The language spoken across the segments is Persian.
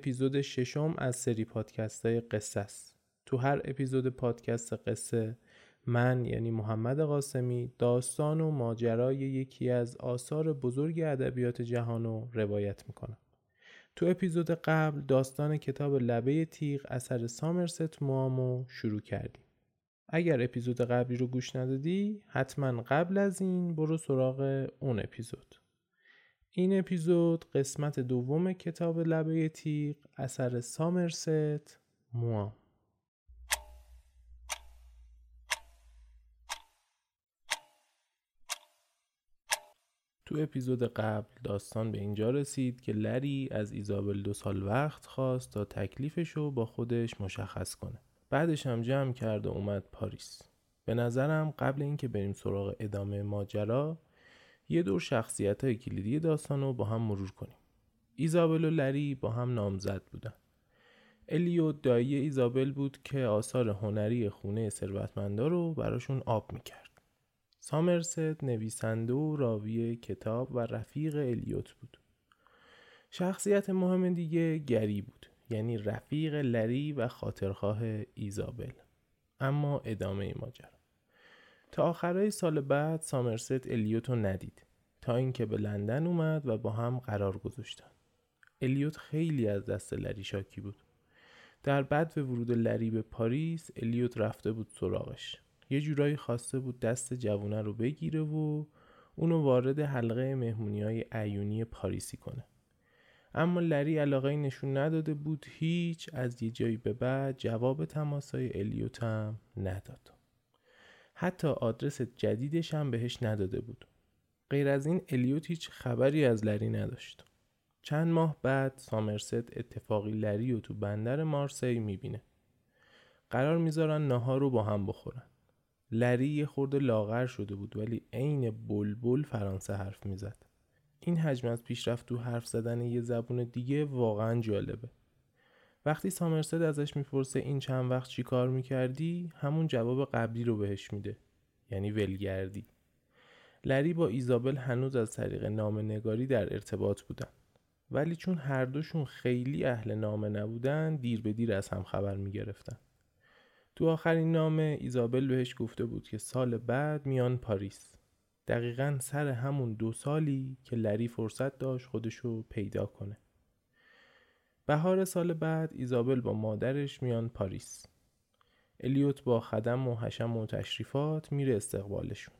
اپیزود ششم از سری پادکست های قصه است. تو هر اپیزود پادکست قصه من یعنی محمد قاسمی داستان و ماجرای یکی از آثار بزرگ ادبیات جهان رو روایت می‌کنم. تو اپیزود قبل داستان کتاب لبه تیغ اثر سامرست موامو شروع کردیم. اگر اپیزود قبلی رو گوش ندادی حتما قبل از این برو سراغ اون اپیزود. این اپیزود قسمت دوم کتاب لبه تیغ اثر سامرست موام تو اپیزود قبل داستان به اینجا رسید که لری از ایزابل دو سال وقت خواست تا تکلیفش رو با خودش مشخص کنه. بعدش هم جمع کرد و اومد پاریس. به نظرم قبل اینکه بریم سراغ ادامه ماجرا یه دور شخصیت های کلیدی داستان رو با هم مرور کنیم. ایزابل و لری با هم نامزد بودن. الیوت دایی ایزابل بود که آثار هنری خونه ثروتمندا رو براشون آب می‌کرد. سامرست نویسنده و راوی کتاب و رفیق الیوت بود. شخصیت مهم دیگه گری بود یعنی رفیق لری و خاطرخواه ایزابل اما ادامه ماجرا تا آخرای سال بعد سامرست الیوت رو ندید تا اینکه به لندن اومد و با هم قرار گذاشتن. الیوت خیلی از دست لری شاکی بود. در بعد به ورود لری به پاریس الیوت رفته بود سراغش. یه جورایی خواسته بود دست جوونه رو بگیره و اونو وارد حلقه مهمونی های عیونی پاریسی کنه. اما لری علاقه نشون نداده بود هیچ از یه جایی به بعد جواب تماسای الیوت هم نداد. حتی آدرس جدیدش هم بهش نداده بود. غیر از این الیوت هیچ خبری از لری نداشت. چند ماه بعد سامرست اتفاقی لری و تو بندر مارسی می‌بینه. قرار می‌ذارن نهار رو با هم بخورن. لری یه خورده لاغر شده بود ولی عین بلبل فرانسه حرف می‌زد. این حجم از پیشرفت تو حرف زدن یه زبون دیگه واقعا جالبه. وقتی سامرست ازش می‌پرسه این چند وقت چی کار می‌کردی همون جواب قبلی رو بهش میده یعنی ولگردی. لری با ایزابل هنوز از طریق نامه نگاری در ارتباط بودن. ولی چون هر دوشون خیلی اهل نامه نبودن دیر به دیر از هم خبر می‌گرفتن. تو آخرین نامه ایزابل بهش گفته بود که سال بعد میان پاریس. دقیقا سر همون دو سالی که لری فرصت داشت خودشو پیدا کنه. بهار سال بعد ایزابل با مادرش میان پاریس. الیوت با خدم و حشم و تشریفات میره استقبالشون.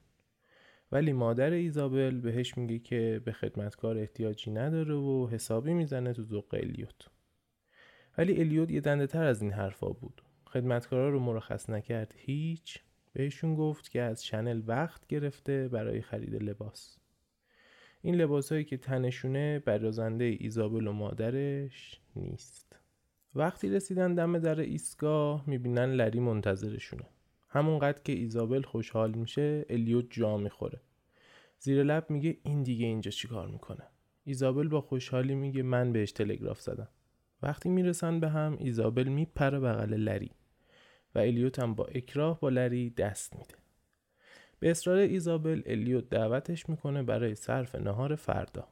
ولی مادر ایزابل بهش میگه که به خدمتکار احتیاجی نداره و حسابی می‌زنه تو ذوق الیوت. ولی الیوت یه دنده تر از این حرفا بود. خدمتکارا رو مرخص نکرد هیچ. بهشون گفت که از شنل وقت گرفته برای خرید لباس. این لباسهایی که تنشونه برازنده ایزابل و مادرش نیست. وقتی رسیدن دم در ایستگاه می‌بینن لری منتظرشونه. همونقدر که ایزابل خوشحال میشه الیوت جا می‌خوره. زیر لب میگه این دیگه اینجا چیکار می‌کنه؟ ایزابل با خوشحالی میگه من بهش تلگراف زدم. وقتی می‌رسن به هم ایزابل میپره بغل لری و الیوت هم با اکراه با لری دست میده. به اصرار ایزابل الیوت دعوتش می‌کنه برای صرف نهار فردا.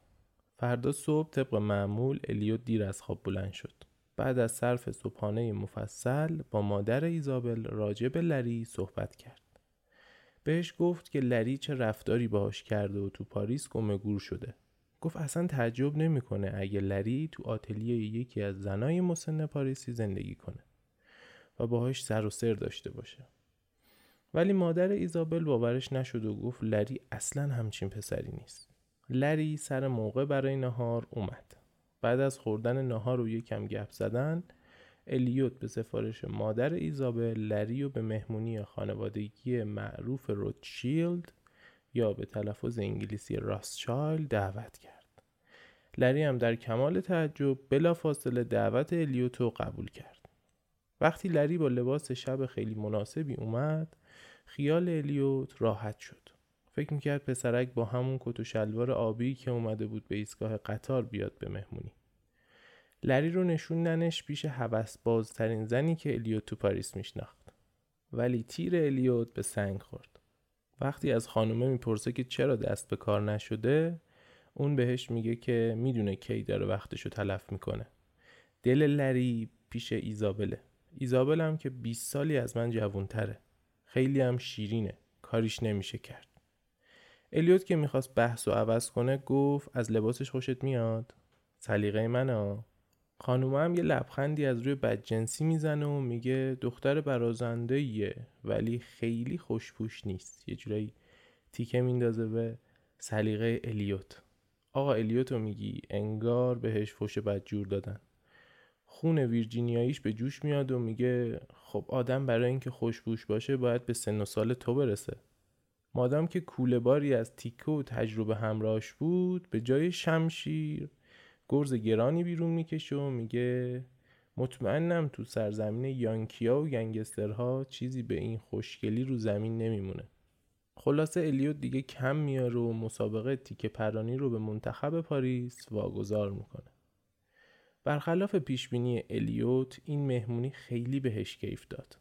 فردا صبح طبق معمول الیوت دیر از خواب بلند شد. بعد از صرف صبحانه مفصل با مادر ایزابل راجع به لری صحبت کرد. بهش گفت که لری چه رفتاری باهاش کرده و تو پاریس گمه گور شده. گفت اصلا تعجب نمی‌کنه اگه لری تو آتلیه یکی از زنای مسن پاریسی زندگی کنه و باهاش سر و سر داشته باشه. ولی مادر ایزابل باورش نشد و گفت لری اصلا همچین پسری نیست. لری سر موقع برای نهار اومد. بعد از خوردن نهار و یکم گپ زدن الیوت به سفارش مادر ایزابل لری و به مهمونی خانوادگی معروف روتشیلد یا به تلفظ انگلیسی راستچایل دعوت کرد. لری هم در کمال تعجب بلافاصله دعوت الیوتو قبول کرد. وقتی لری با لباس شب خیلی مناسبی اومد خیال الیوت راحت شد. فکر می‌کرد پسرک با همون کت و شلوار آبی که اومده بود به ایستگاه قطار بیاد به مهمونی. لری رو نشوندنش پیش هوس بازترین زنی که الیوت تو پاریس میشناخت. ولی تیر الیوت به سنگ خورد. وقتی از خانومه می‌پرسه که چرا دست به کار نشده اون بهش میگه که می‌دونه کی داره وقتشو تلف می‌کنه. دل لری پیش ایزابله. ایزابل هم که 20 سالی از من جوونتره خیلی هم شیرینه. کاریش نمیشه کرد. الیوت که می‌خواست بحث و عوض کنه گفت از لباسش خوشت میاد. سلیقه منه خانوم هم یه لبخندی از روی بدجنسی می‌زنه و میگه دختر برازنده ولی خیلی خوشپوش نیست. یه جورایی تیکه میندازه به سلیقه الیوت. آقا الیوتو میگی؟ انگار بهش فوش بدجور دادن. خون ویرجینیاییش به جوش میاد و میگه خب آدم برای اینکه خوشبوش باشه باید به سن و سال تو برسه. مادام که کوله باری از تیکه و تجربه همراهش بود به جای شمشیر گرز گرانی بیرون می‌کشه و میگه مطمئنم تو سرزمین یانکیا و گنگسترها چیزی به این خوشگلی رو زمین نمیمونه. خلاصه الیوت دیگه کم میاره و مسابقه تیکه پرانی رو به منتخب پاریس واگذار می‌کنه. برخلاف پیشبینی الیوت این مهمونی خیلی بهش کیف داد.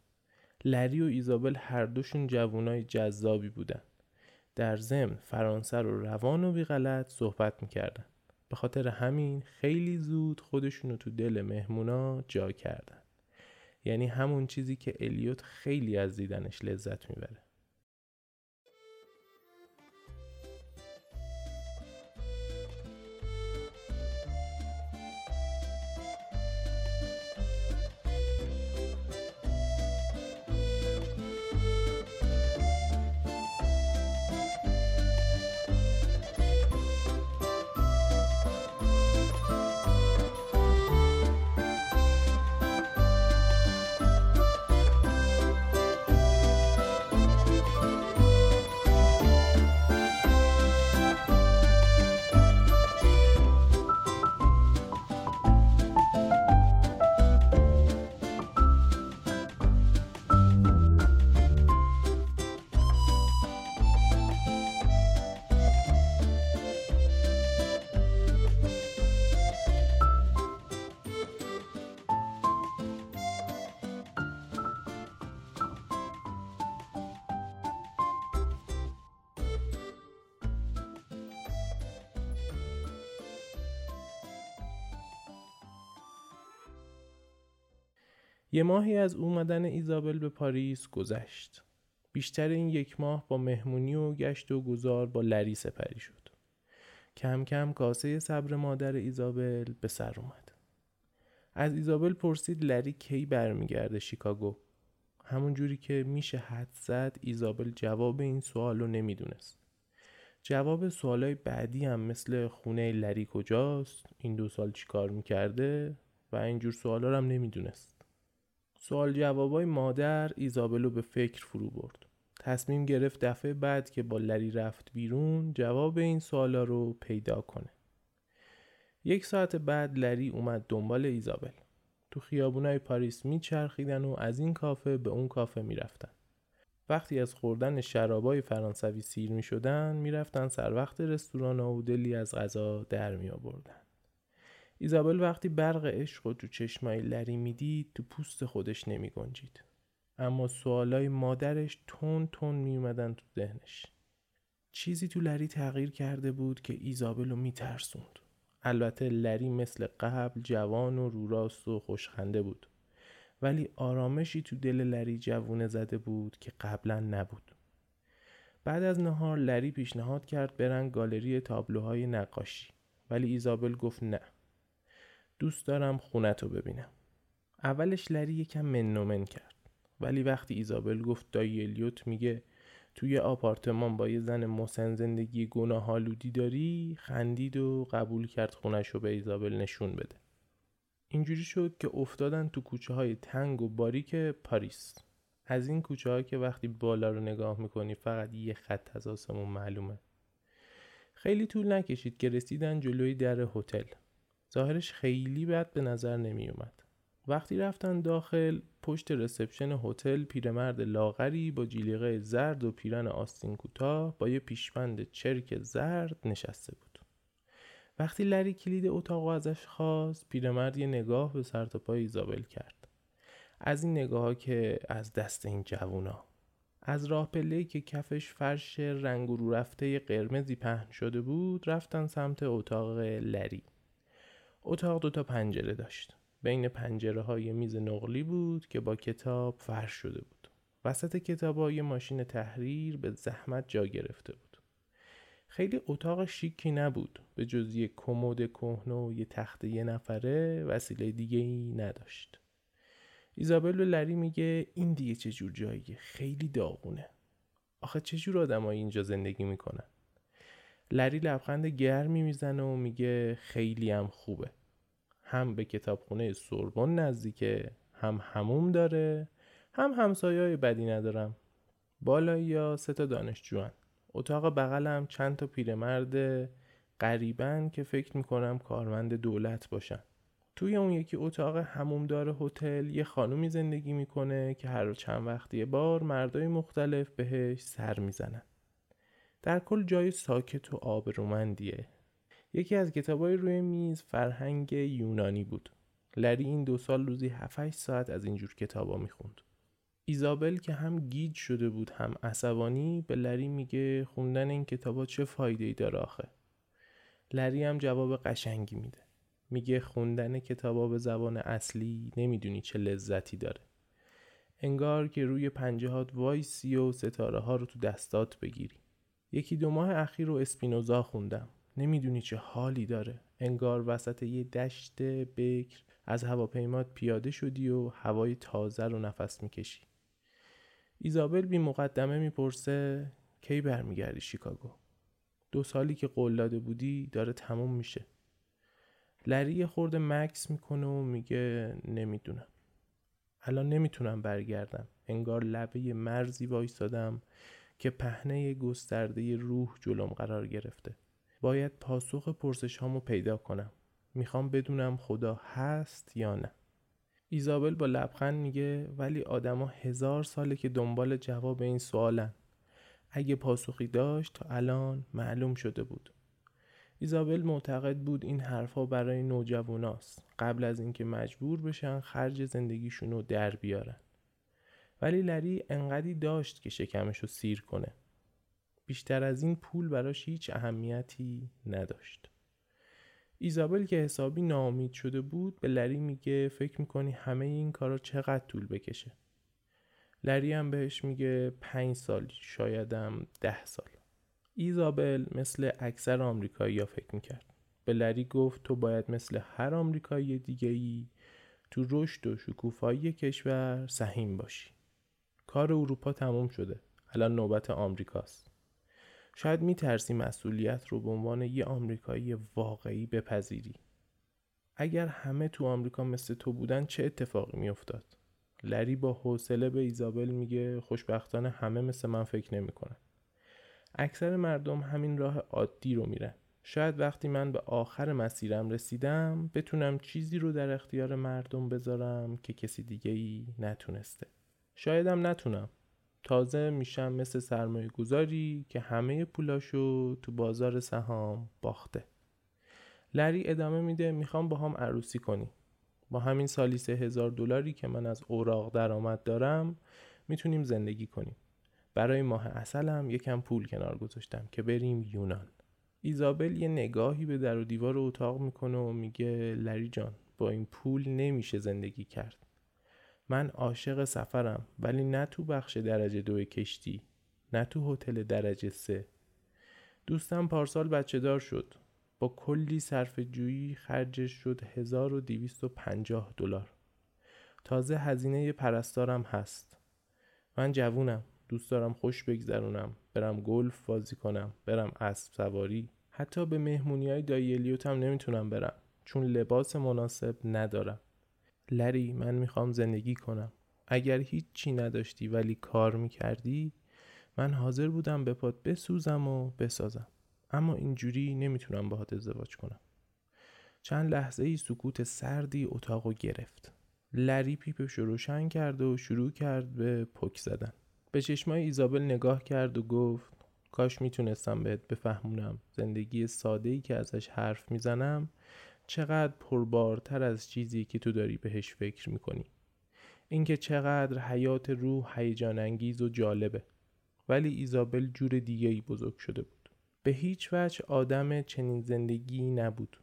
لری و ایزابل هر دوشون جوونای جذابی بودن. در ضمن فرانسه رو روان و بیغلط صحبت می‌کردن. به خاطر همین خیلی زود خودشونو تو دل مهمونا جا کردن. یعنی همون چیزی که الیوت خیلی از دیدنش لذت می‌بره. یه ماهی از اومدن ایزابل به پاریس گذشت. بیشتر این یک ماه با مهمونی و گشت و گذار با لری سپری شد. کم کم کاسه صبر مادر ایزابل به سر اومد. از ایزابل پرسید لری کی برمیگرده شیکاگو. همون جوری که میشه حد زد ایزابل جواب این سوال رو نمی‌دونست. جواب سوالای بعدی هم مثل خونه لری کجاست این دو سال چیکار می‌کرده و اینجور سوالا رو هم نمی‌دونست. سوال جوابای مادر ایزابلو به فکر فرو برد. تصمیم گرفت دفعه بعد که با لری رفت بیرون جواب این سوالا رو پیدا کنه. یک ساعت بعد لری اومد دنبال ایزابل. تو خیابونای پاریس میچرخیدن و از این کافه به اون کافه می‌رفتن. وقتی از خوردن شرابای فرانسوی سیر می می‌رفتن سر وقت رستوران و دلی از غذا در می آوردن. ایزابل وقتی برق عشق و تو چشمای لری می‌دید تو پوست خودش نمی گنجید. اما سوالای مادرش تون تون می اومدن تو ذهنش. چیزی تو لری تغییر کرده بود که ایزابل رو می ترسوند. البته لری مثل قبل جوان و روراست و خوشخنده بود. ولی آرامشی تو دل لری جوونه زده بود که قبلا نبود. بعد از نهار لری پیشنهاد کرد برن گالری تابلوهای نقاشی ولی ایزابل گفت نه دوست دارم خونت رو ببینم. اولش لری یکم منومن کرد. ولی وقتی ایزابل گفت دایی الیوت میگه توی آپارتمان با یه زن مسن زندگی گناه آلودی داری؟ خندید و قبول کرد خونش رو به ایزابل نشون بده. اینجوری شد که افتادن تو کوچه های تنگ و باریک پاریس. از این کوچه ها که وقتی بالا رو نگاه می‌کنی فقط یه خط از آسمون معلومه. خیلی طول نکشید که رسیدن جلوی در هتل. ظاهرش خیلی بد به نظر نمی اومد. وقتی رفتن داخل پشت رسپشن هتل پیرمرد لاغری با جیلیقه زرد و پیرن آستین کوتاه با یه پیشبند چرک زرد نشسته بود. وقتی لری کلید اتاق ازش خواست پیرمرد یه نگاه به سر تا پای ایزابل کرد. از این نگاه ها که از دست این جوونا از راه پله که کفش فرش رنگ رو رفته قرمزی پهن شده بود رفتن سمت اتاق لری اتاق دوتا پنجره داشت. بین پنجره های میز نقلی بود که با کتاب فرش شده بود. وسط کتاب یه ماشین تحریر به زحمت جا گرفته بود. خیلی اتاق شیکی نبود به جز یه کمد کهنه و یه تخت یه نفره وسیله دیگه ای نداشت. ایزابل و لری میگه این دیگه چه جور جاییه؟ خیلی داغونه. آخه چه جور آدمایی اینجا زندگی می‌کنن؟ لری لبخند گرمی می‌زنه و میگه خیلی هم خوبه. هم به کتابخونه سوربن نزدیکه هم هموم داره هم همسایه های بدی ندارم. بالایی یا سه تا دانشجوان. اتاق بغلم چند تا پیرمرد قریبن که فکر می‌کنم کارمند دولت باشن. توی اون یکی اتاق همومدار هتل یه خانومی زندگی می‌کنه که هر چند وقتی بار مردای مختلف بهش سر می‌زنن. در کل جای ساکت و آبرومندیه. یکی از کتابای روی میز فرهنگ یونانی بود. لری این دو سال روزی 7 ساعت از اینجور کتابا می‌خوند. ایزابل که هم گیج شده بود هم عصبانی به لری میگه خوندن این کتابا چه فایده ای داره آخه. لری هم جواب قشنگی میده. میگه خوندن کتابا به زبان اصلی نمی‌دونی چه لذتی داره. انگار که روی پنجهات وایسی و ستاره ها رو تو دستات بگیری. یکی دو ماه اخیر رو اسپینوزا خوندم. نمی‌دونی چه حالی داره. انگار وسط یه دشت بکر از هواپیمات پیاده شدی و هوای تازه رو نفس می‌کشی. ایزابل بی مقدمه می‌پرسه کی برمیگردی شیکاگو؟ دو سالی که قول بودی داره تموم میشه. لری خورده مکس می‌کنه و میگه نمی‌دونم. الان نمی‌تونم برگردم. انگار لبه مرزی وایستادم که پهنه گسترده روح جلوم قرار گرفته. باید پاسخ پرسش هامو پیدا کنم. می‌خوام بدونم خدا هست یا نه. ایزابل با لبخند میگه ولی آدما هزار ساله که دنبال جواب این سوالن. اگه پاسخی داشت تا الان معلوم شده بود. ایزابل معتقد بود این حرفها برای نوجواناست. قبل از اینکه مجبور بشن خرج زندگیشون رو در بیارن. ولی لری انقدی داشت که شکمش رو سیر کنه. بیشتر از این پول براش هیچ اهمیتی نداشت. ایزابل که حسابی ناامید شده بود به لری میگه فکر می‌کنی همه این کارا چقدر طول بکشه؟ لری هم بهش میگه پنج سال شایدم ده سال. ایزابل مثل اکثر آمریکایی ها فکر می‌کرد. به لری گفت تو باید مثل هر آمریکایی دیگه ای تو رشد و شکوفایی کشور سهیم باشی. کار اروپا تموم شده. الان نوبت آمریکاست. شاید میترسی مسئولیت رو به عنوان یه آمریکایی واقعی بپذیری. اگر همه تو آمریکا مثل تو بودن چه اتفاقی میافتاد؟ لری با حوصله به ایزابل میگه خوشبختانه همه مثل من فکر نمی‌کنن. اکثر مردم همین راه عادی رو میرن. شاید وقتی من به آخر مسیرم رسیدم بتونم چیزی رو در اختیار مردم بذارم که کسی دیگه ای نتونسته. شایدم نتونم. تازه میشم مثل سرمایه گذاری که همه پولاشو تو بازار سهام باخته. لری ادامه میده می‌خوام با هم عروسی کنی. با همین سالی سه هزار دلاری که من از اوراق درآمد دارم می‌تونیم زندگی کنیم. برای ماه اصلم یکم پول کنار گذاشتم که بریم یونان. ایزابل یه نگاهی به در و دیوار اتاق می‌کنه و میگه لری جان با این پول نمیشه زندگی کرد. من عاشق سفرم ولی نه تو بخش درجه دو کشتی نه تو هتل درجه سه. دوستم پارسال بچه دار شد. با کلی صرف جویی خرجش شد 1250 دلار. تازه هزینه پرستارم هست. من جوونم دوست دارم خوش بگذرونم برم گلف بازی کنم برم اسب سواری. حتی به مهمونی های دایی الیوتم نمی‌تونم برم چون لباس مناسب ندارم. لری من می‌خوام زندگی کنم. اگر هیچی نداشتی ولی کار می‌کردی من حاضر بودم به پات بسوزم و بسازم. اما اینجوری نمی‌تونم باهات ازدواج کنم. چند لحظه ای سکوت سردی اتاقو گرفت. لری پیپش رو روشن کرد و شروع کرد به پک زدن. به چشمای ایزابل نگاه کرد و گفت کاش می‌تونستم بهت بفهمونم. زندگی ساده ای که ازش حرف می‌زنم چقدر پربارتر از چیزی که تو داری بهش فکر می‌کنی اینکه چقدر حیات روح هیجان انگیز و جالبه ولی ایزابل جور دیگه ای بزرگ شده بود به هیچ وجه آدم چنین زندگی نبود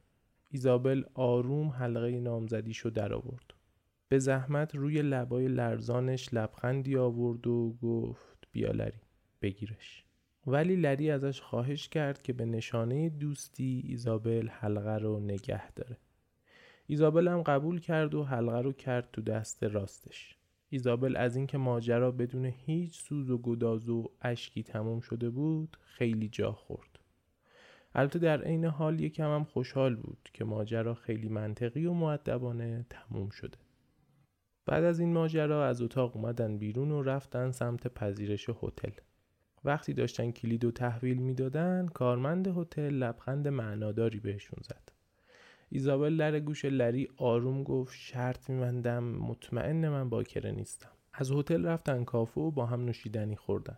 ایزابل آروم حلقه نامزدیشو در آورد. به زحمت روی لبای لرزانش لبخندی آورد و گفت بیا لری بگیرش. ولی لری ازش خواهش کرد که به نشانه دوستی ایزابل حلقه رو نگه داره. ایزابل هم قبول کرد و حلقه رو کرد تو دست راستش. ایزابل از اینکه ماجرا بدون هیچ سوز و گداز و اشکی تموم شده بود خیلی جا خورد. البته در عین حال یکم هم خوشحال بود که ماجرا خیلی منطقی و معدبانه تموم شده. بعد از این ماجرا از اتاق اومدن بیرون و رفتن سمت پذیرش هتل. وقتی داشتن کلید و تحویل می‌دادن کارمند هتل لبخند معناداری بهشون زد. ایزابل در گوش لری آروم گفت شرط میبندم مطمئن من باکره نیستم. از هتل رفتن کافه و با هم نوشیدنی خوردن.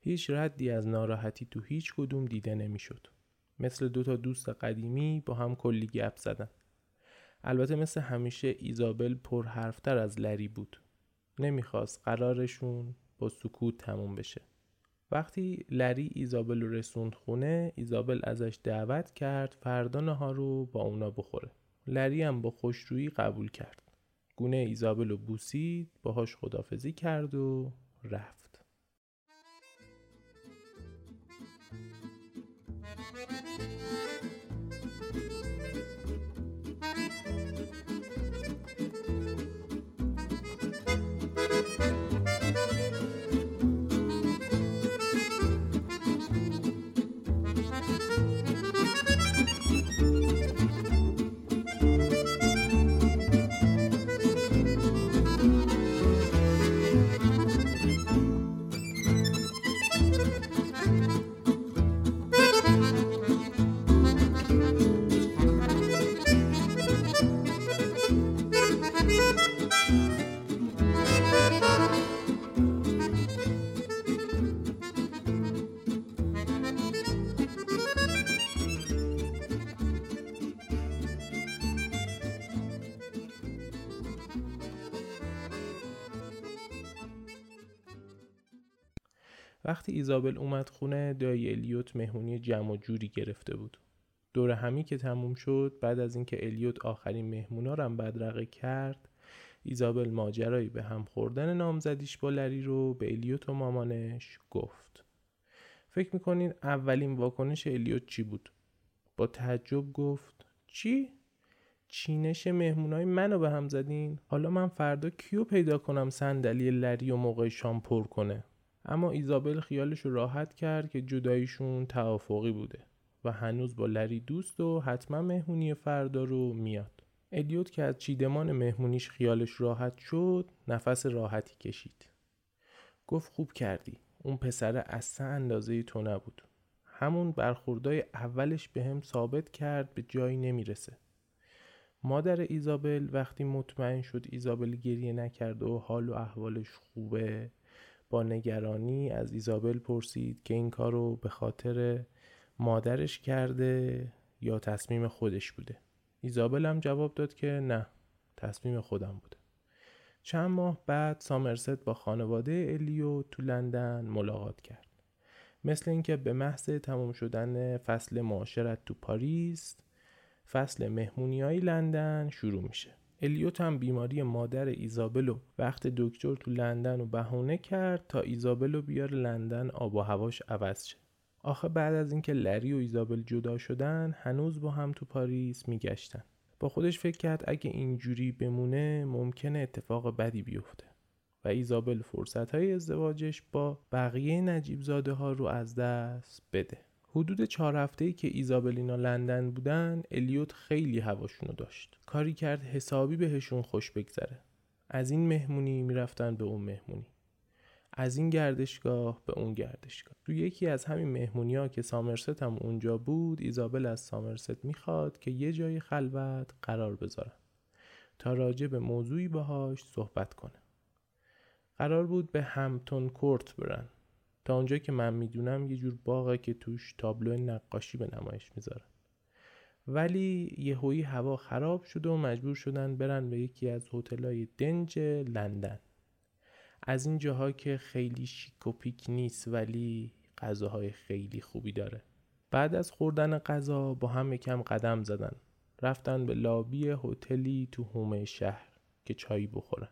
هیچ ردی از ناراحتی تو هیچ کدوم دیده نمی‌شد. مثل دو تا دوست قدیمی با هم کلی گپ زدن. البته مثل همیشه ایزابل پر حرفتر از لری بود. نمی‌خواست قرارشون با سکوت تموم بشه. وقتی لری ایزابل رو رسوند خونه ایزابل ازش دعوت کرد فردا ها رو با اونا بخوره. لری هم با خوشرویی قبول کرد. گونه ایزابل رو بوسید باهاش خدافزی کرد و رفت. وقتی ایزابل اومد خونه دایی الیوت مهمونی جمع جوری گرفته بود. دور همی که تموم شد بعد از اینکه الیوت آخرین مهمونا رو بدرقه کرد ایزابل ماجرایی به هم خوردن نامزدیش با لری رو به الیوت و مامانش گفت. فکر می‌کنین اولین واکنش الیوت چی بود؟ با تعجب گفت چی؟ چینش مهمونای منو به هم زدین؟ حالا من فردا کیو پیدا کنم صندلی لری و موقع شام پر کنه؟ اما ایزابل خیالش راحت کرد که جداییشون توافقی بوده و هنوز با لری دوست و حتما مهمونی فردا رو میاد. الیوت که از چیدمان مهمونیش خیالش راحت شد نفس راحتی کشید. گفت خوب کردی. اون پسر اصلا اندازه تو نبود. همون برخوردای اولش به هم ثابت کرد به جایی نمی‌رسه. مادر ایزابل وقتی مطمئن شد ایزابل گریه نکرد و حال و احوالش خوبه با نگرانی از ایزابل پرسید که این کارو به خاطر مادرش کرده یا تصمیم خودش بوده. ایزابل هم جواب داد که نه تصمیم خودم بوده. چند ماه بعد سامرست با خانواده الیو تو لندن ملاقات کرد. مثل اینکه به محض تمام شدن فصل معاشرت تو پاریس فصل مهمونی های لندن شروع میشه. الیوت هم بیماری مادر ایزابل و وقت دکتر تو لندن رو بهونه کرد تا ایزابلو بیاره لندن آب و هواش عوض شه. آخه بعد از اینکه لری و ایزابل جدا شدن هنوز با هم تو پاریس میگشتن. با خودش فکر کرد اگه اینجوری بمونه ممکنه اتفاق بدی بیفته. و ایزابل فرصت های ازدواجش با بقیه نجیب زاده ها رو از دست بده. حدود چهار هفته ای که ایزابل اینا لندن بودن الیوت خیلی هواشونو داشت. کاری کرد حسابی بهشون خوش بگذره. از این مهمونی می‌رفتن به اون مهمونی. از این گردشگاه به اون گردشگاه. تو یکی از همین مهمونی ها که سامرست هم اونجا بود ایزابل از سامرست می‌خواد که یه جای خلوت قرار بذارن. تا راجع به موضوعی باهاش صحبت کنه. قرار بود به همتون کورت برن. تا اونجا که من می‌دونم یه جور باغه که توش تابلو نقاشی به نمایش می‌ذارن. ولی یه هوی هوا خراب شده و مجبور شدن برن به یکی از هتل‌های دنج لندن. از این جاها که خیلی شیک و پیک نیست ولی غذاهای خیلی خوبی داره. بعد از خوردن غذا با هم یکم قدم زدن. رفتن به لابی هتلی تو هومه شهر که چایی بخورن.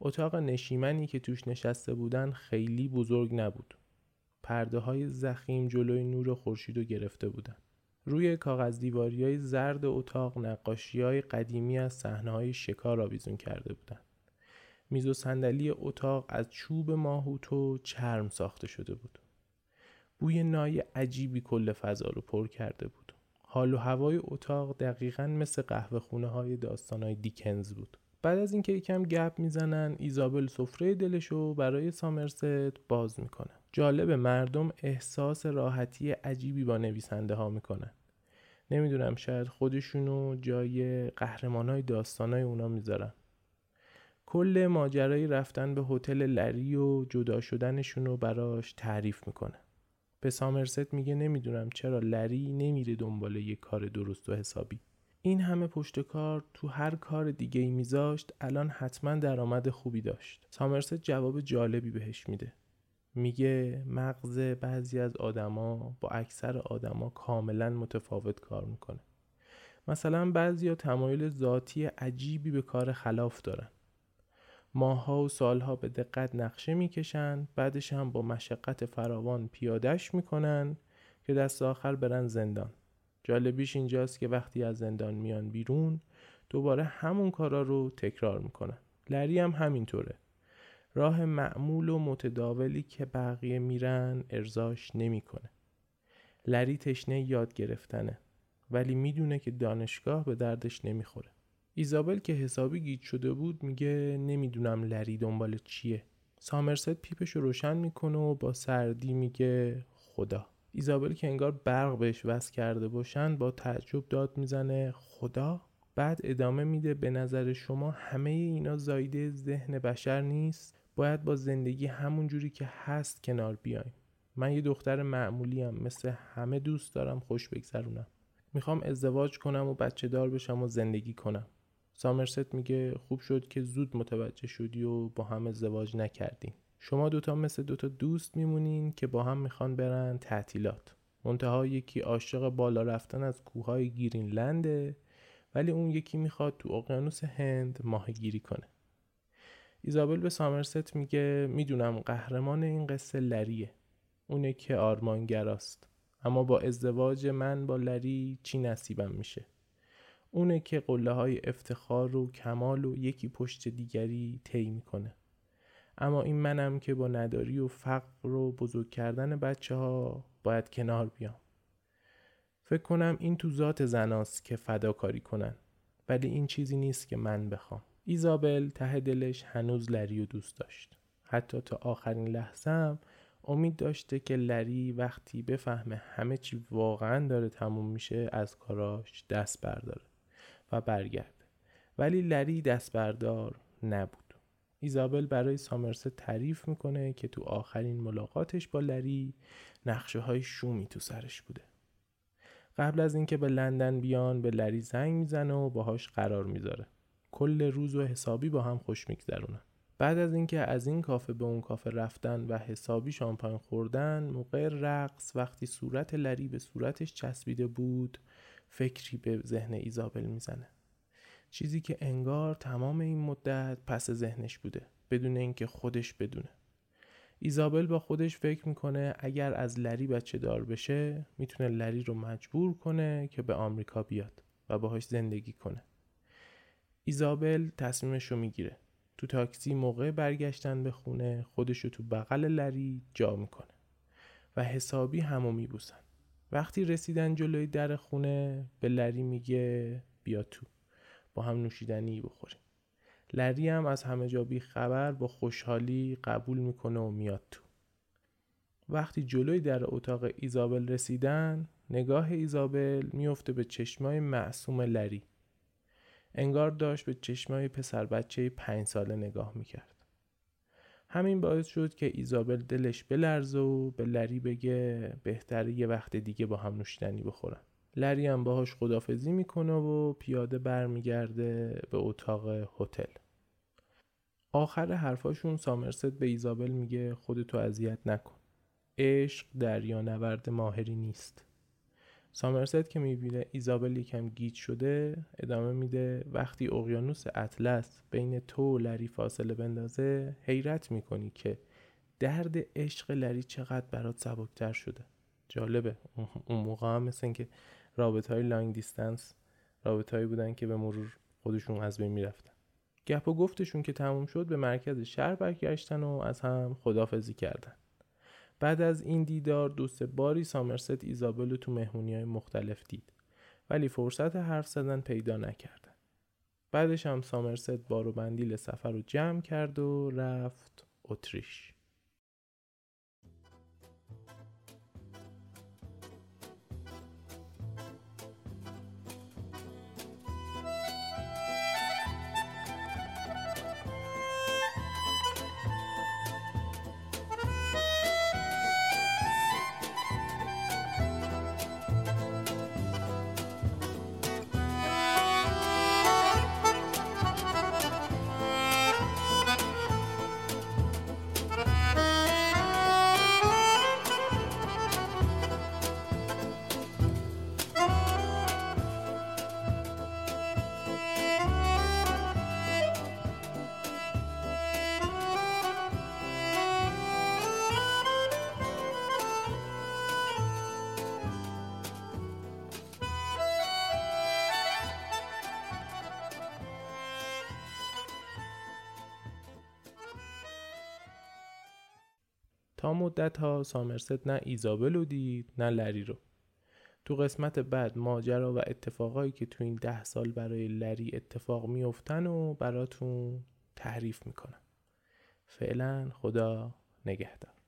اتاق نشیمنی که توش نشسته بودن خیلی بزرگ نبود پرده های زخیم جلوی نور خورشید رو گرفته بودن روی کاغذ دیواری های زرد اتاق نقاشی های قدیمی از صحنه های شکار آویزون کرده بودند. میز و صندلی اتاق از چوب ماهوت و چرم ساخته شده بود. بوی نای عجیبی کل فضا رو پر کرده بود. حال و هوای اتاق دقیقا مثل قهوه خونه های داستان های دیکنز بود. بعد از اینکه یکم گپ می‌زنن ایزابل سفره دلشو برای سامرست باز می‌کنه. جالب مردم احساس راحتی عجیبی با نویسنده ها می‌کنن. نمی‌دونم شاید خودشونو جای قهرمان های داستان های اونا می‌ذارن. کل ماجرای رفتن به هتل لری و جدا شدنشون رو براش تعریف می‌کنه. به سامرست میگه نمی‌دونم چرا لری نمیره دنبال یه کار درست و حسابی. این همه پشت کار تو هر کار دیگه ای میذاشت الان حتما درآمد خوبی داشت. سامرست جواب جالبی بهش میده. میگه مغز بعضی از آدما با اکثر آدما کاملا متفاوت کار می‌کنه. مثلا بعضی تمایل ذاتی عجیبی به کار خلاف دارن. ماها و سالها به دقت نقشه می‌کشن بعدش هم با مشقت فراوان پیادش می‌کنن که دست آخر برن زندان جالبیش اینجاست که وقتی از زندان میان بیرون دوباره همون کارا رو تکرار می‌کنن. لری هم همینطوره. راه معمول و متداولی که بقیه میرن ارزاش نمی‌کنه. لری تشنه یاد گرفتنه ولی می‌دونه که دانشگاه به دردش نمی‌خوره. ایزابل که حسابی گیج شده بود میگه نمی‌دونم لری دنبال چیه. سامرست پیپش رو روشن می‌کنه و با سردی میگه خدا. ایزابل که انگار برق بهش وصل کرده باشن با تعجب داد می‌زنه. خدا بعد ادامه میده. به نظر شما همه اینا زایده ذهن بشر نیست؟ باید با زندگی همون جوری که هست کنار بیایم. من یه دختر معمولی هم مثل همه دوست دارم خوش بگذرونم. می‌خوام ازدواج کنم و بچه دار بشم و زندگی کنم. سامرست میگه خوب شد که زود متوجه شدی و با هم ازدواج نکردین شما دوتا مثل دوتا دوست میمونین که با هم می‌خوان برن تعطیلات. منتها یکی عاشق بالا رفتن از کوههای گیرینلنده ولی اون یکی می‌خواد تو اقیانوس هند ماهگیری کنه. ایزابل به سامرست میگه می‌دونم قهرمان این قصه لریه. اونه که آرمانگراست. اما با ازدواج من با لری چی نصیبم میشه؟ اونه که قله های افتخار و کمال و یکی پشت دیگری طی می‌کنه. اما این منم که با نداری و فقر و بزرگ کردن بچه ها باید کنار بیام. فکر کنم این تو ذات زناست که فداکاری کنن ولی این چیزی نیست که من بخوام. ایزابل ته دلش هنوز لری و دوست داشت. حتی تا آخرین لحظه هم امید داشته که لری وقتی بفهمه همه چی واقعا داره تموم میشه از کاراش دست برداره و برگرده. ولی لری دست بردار نبود. ایزابل برای سامرست تعریف می‌کنه که تو آخرین ملاقاتش با لری نقشه های شومی تو سرش بوده. قبل از اینکه به لندن بیان به لری زنگ می‌زنه و باهاش قرار می‌ذاره. کل روز و حسابی با هم خوش میگذرونن. بعد از اینکه از این کافه به اون کافه رفتن و حسابی شامپاین خوردن موقع رقص وقتی صورت لری به صورتش چسبیده بود فکری به ذهن ایزابل می‌زنه. چیزی که انگار تمام این مدت پس ذهنش بوده بدون اینکه خودش بدونه. ایزابل با خودش فکر می‌کنه اگر از لری بچه دار بشه می‌تونه لری رو مجبور کنه که به آمریکا بیاد و باهاش زندگی کنه. ایزابل تصمیمش رو می‌گیره. تو تاکسی موقع برگشتن به خونه خودش رو تو بغل لری جا می‌کنه و حسابی همو میبوسن. وقتی رسیدن جلوی در خونه به لری میگه بیا تو. هم نوشیدنی بخوریم. لری هم از همه جا بی خبر با خوشحالی قبول می‌کنه و میاد تو. وقتی جلوی در اتاق ایزابل رسیدن نگاه ایزابل میفته به چشمای معصوم لری. انگار داشت به چشمای پسر بچه پنج ساله نگاه می‌کرد. همین باعث شد که ایزابل دلش بلرزه و به لری بگه بهتره یه وقت دیگه با هم نوشیدنی بخورن. لری هم باهاش خدافزی می‌کنه و پیاده برمیگرده به اتاق هتل. آخر حرفاشون سامرست به ایزابل میگه خودتو اذیت نکن. عشق دریا نورد ماهری نیست. سامرست که می‌بینه ایزابل یکم گیج شده ادامه میده. وقتی اقیانوس اطلس بین تو و لری فاصله بندازه حیرت می‌کنی که درد عشق لری چقدر برات سبکتر شده. جالبه. اون موقع هم مثل اینکه رابط های لانگ دیستنس رابط هایی بودن که به مرور خودشون از بین می‌رفتن. گپ و گفتشون که تموم شد به مرکز شهر برگشتن و از هم خدافزی کردن. بعد از این دیدار دوست باری سامرست ایزابل تو مهمونی های مختلف دید. ولی فرصت حرف زدن پیدا نکردن بعدش هم سامرست بار و بندیل سفر رو جمع کرد و رفت اتریش. تا مدت ها سامرست نه ایزابل رو دید نه لری رو. تو قسمت بعد ماجرا و اتفاقایی که تو این ده سال برای لری اتفاق میفتن و براتون تعریف می‌کنم. فعلا خدا نگهدار.